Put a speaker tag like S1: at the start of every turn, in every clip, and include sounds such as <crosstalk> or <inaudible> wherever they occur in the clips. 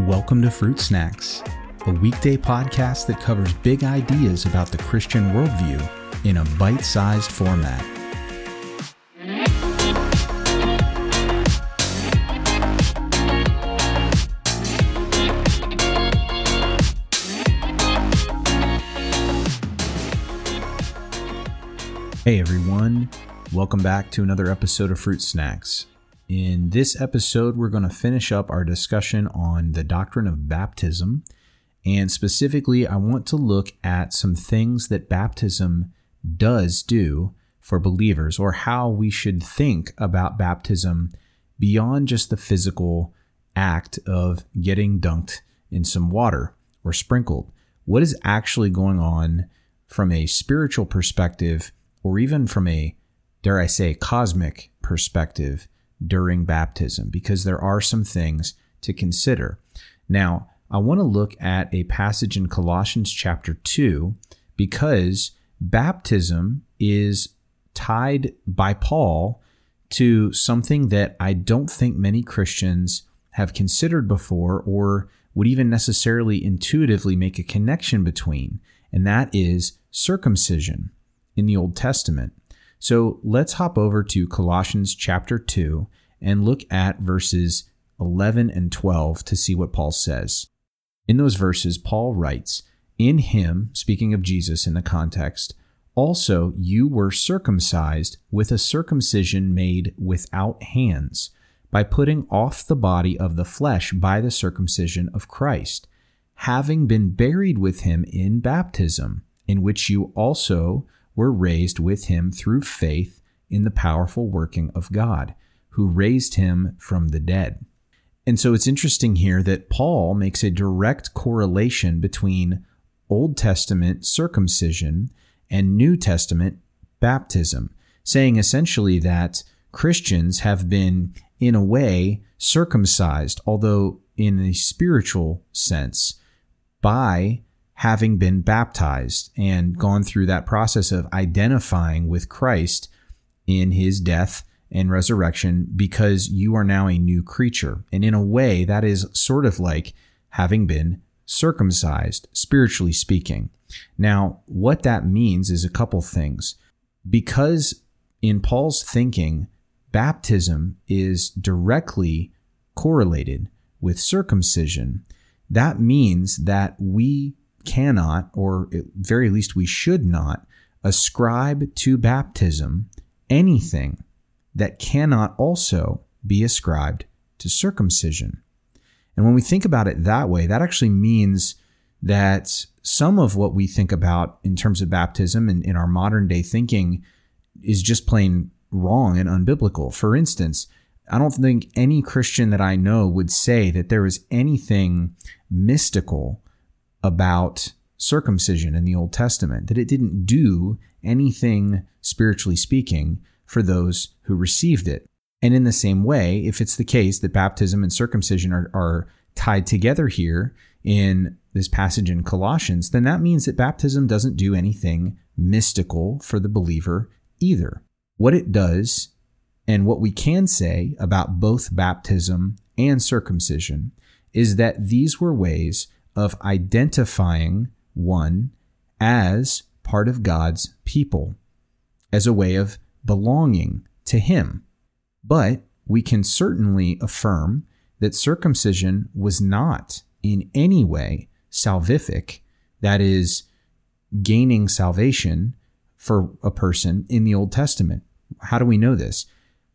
S1: Welcome to Fruit Snacks, a weekday podcast that covers big ideas about the Christian worldview in a bite sized format. Hey everyone, welcome back to another episode of Fruit Snacks. In this episode, we're going to finish up our discussion on the doctrine of baptism. And specifically, I want to look at some things that baptism does do for believers, or how we should think about baptism beyond just the physical act of getting dunked in some water or sprinkled. What is actually going on from a spiritual perspective, or even from a, dare I say, cosmic perspective? During baptism because there are some things to consider. Now, I want to look at a passage in Colossians chapter 2 because baptism is tied by Paul to something that I don't think many Christians have considered before or would even necessarily intuitively make a connection between, and that is circumcision in the Old Testament. So let's hop over to Colossians chapter 2 and look at verses 11 and 12 to see what Paul says. In those verses, Paul writes, In him, speaking of Jesus in the context, also you were circumcised with a circumcision made without hands, by putting off the body of the flesh by the circumcision of Christ, having been buried with him in baptism, in which you also were raised with him through faith in the powerful working of God, who raised him from the dead. And so it's interesting here that Paul makes a direct correlation between Old Testament circumcision and New Testament baptism, saying essentially that Christians have been, in a way, circumcised, although in a spiritual sense, by having been baptized and mm-hmm. gone through that process of identifying with Christ in his death and resurrection because you are now a new creature. And in a way, that is sort of like having been circumcised, spiritually speaking. Now, what that means is a couple things. Because in Paul's thinking, baptism is directly correlated with circumcision, that means that we cannot, or at very least we should not, ascribe to baptism anything that cannot also be ascribed to circumcision. And when we think about it that way, that actually means that some of what we think about in terms of baptism and in our modern day thinking is just plain wrong and unbiblical. For instance, I don't think any Christian that I know would say that there is anything mystical about circumcision in the Old Testament, that it didn't do anything, spiritually speaking, for those who received it. And in the same way, if it's the case that baptism and circumcision are, are tied together here in this passage in Colossians, then that means that baptism doesn't do anything mystical for the believer either. What it does, and what we can say about both baptism and circumcision, is that these were ways of identifying one as part of God's people, as a way of belonging to Him. But we can certainly affirm that circumcision was not in any way salvific, that is, gaining salvation for a person in the Old Testament. How do we know this?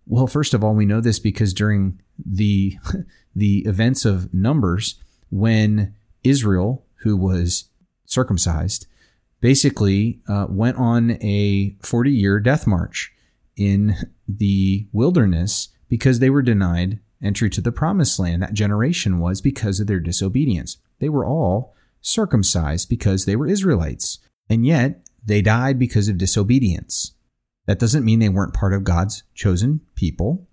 S1: Well, first of all, we know this because during the <laughs> the events of Numbers, when Israel, who was circumcised, basically uh, went on a 40 year death march in the wilderness because they were denied entry to the promised land. That generation was because of their disobedience. They were all circumcised because they were Israelites, and yet they died because of disobedience. That doesn't mean they weren't part of God's chosen people,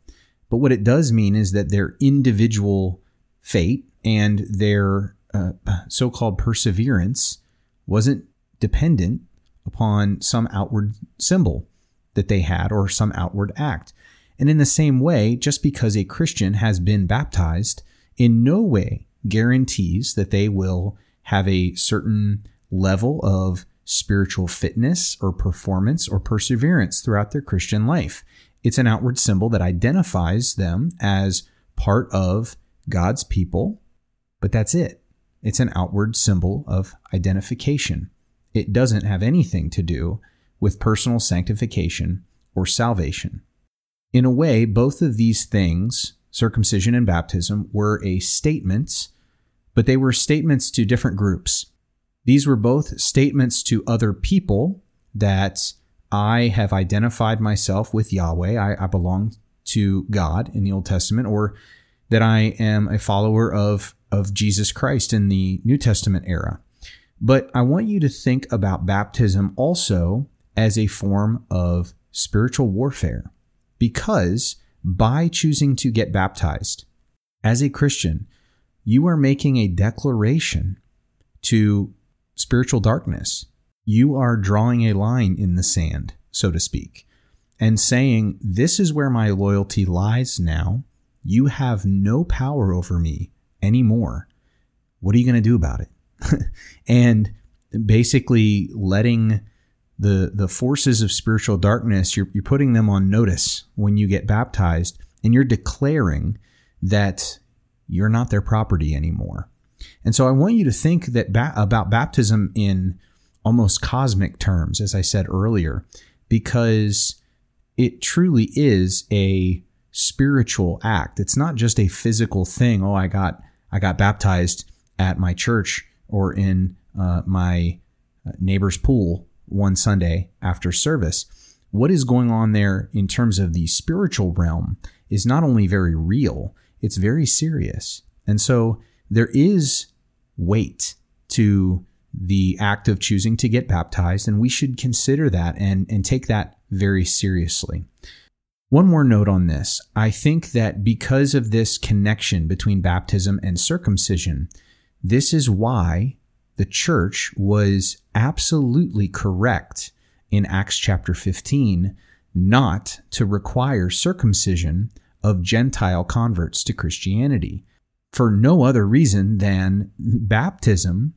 S1: but what it does mean is that their individual fate and their uh, so called perseverance wasn't dependent upon some outward symbol that they had or some outward act. And in the same way, just because a Christian has been baptized, in no way guarantees that they will have a certain level of spiritual fitness or performance or perseverance throughout their Christian life. It's an outward symbol that identifies them as part of God's people, but that's it. It's an outward symbol of identification. It doesn't have anything to do with personal sanctification or salvation. In a way, both of these things, circumcision and baptism, were a statements, but they were statements to different groups. These were both statements to other people that I have identified myself with Yahweh. I, I belong to God in the Old Testament, or that I am a follower of, of Jesus Christ in the New Testament era. But I want you to think about baptism also as a form of spiritual warfare because by choosing to get baptized as a Christian, you are making a declaration to spiritual darkness. You are drawing a line in the sand, so to speak, and saying, This is where my loyalty lies now. You have no power over me anymore. What are you going to do about it? <laughs> and basically letting the the forces of spiritual darkness you're, you're putting them on notice when you get baptized and you're declaring that you're not their property anymore and so i want you to think that ba- about baptism in almost cosmic terms as i said earlier because it truly is a spiritual act it's not just a physical thing oh i got i got baptized at my church or in uh, my uh, neighbor's pool one Sunday after service. What is going on there in terms of the spiritual realm is not only very real, it's very serious. And so there is weight to the act of choosing to get baptized, and we should consider that and, and take that very seriously. One more note on this. I think that because of this connection between baptism and circumcision, this is why the church was absolutely correct in Acts chapter 15 not to require circumcision of Gentile converts to Christianity for no other reason than baptism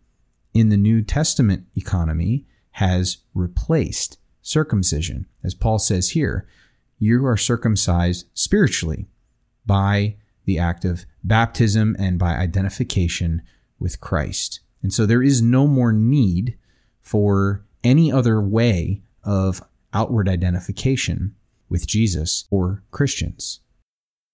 S1: in the New Testament economy has replaced circumcision. As Paul says here, you are circumcised spiritually by the act of baptism and by identification with Christ. And so there is no more need for any other way of outward identification with Jesus or Christians.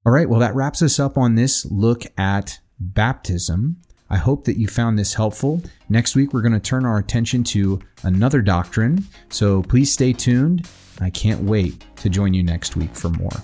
S1: All right, well, that wraps us up on this look at baptism. I hope that you found this helpful. Next week, we're going to turn our attention to another doctrine. So please stay tuned. I can't wait to join you next week for more.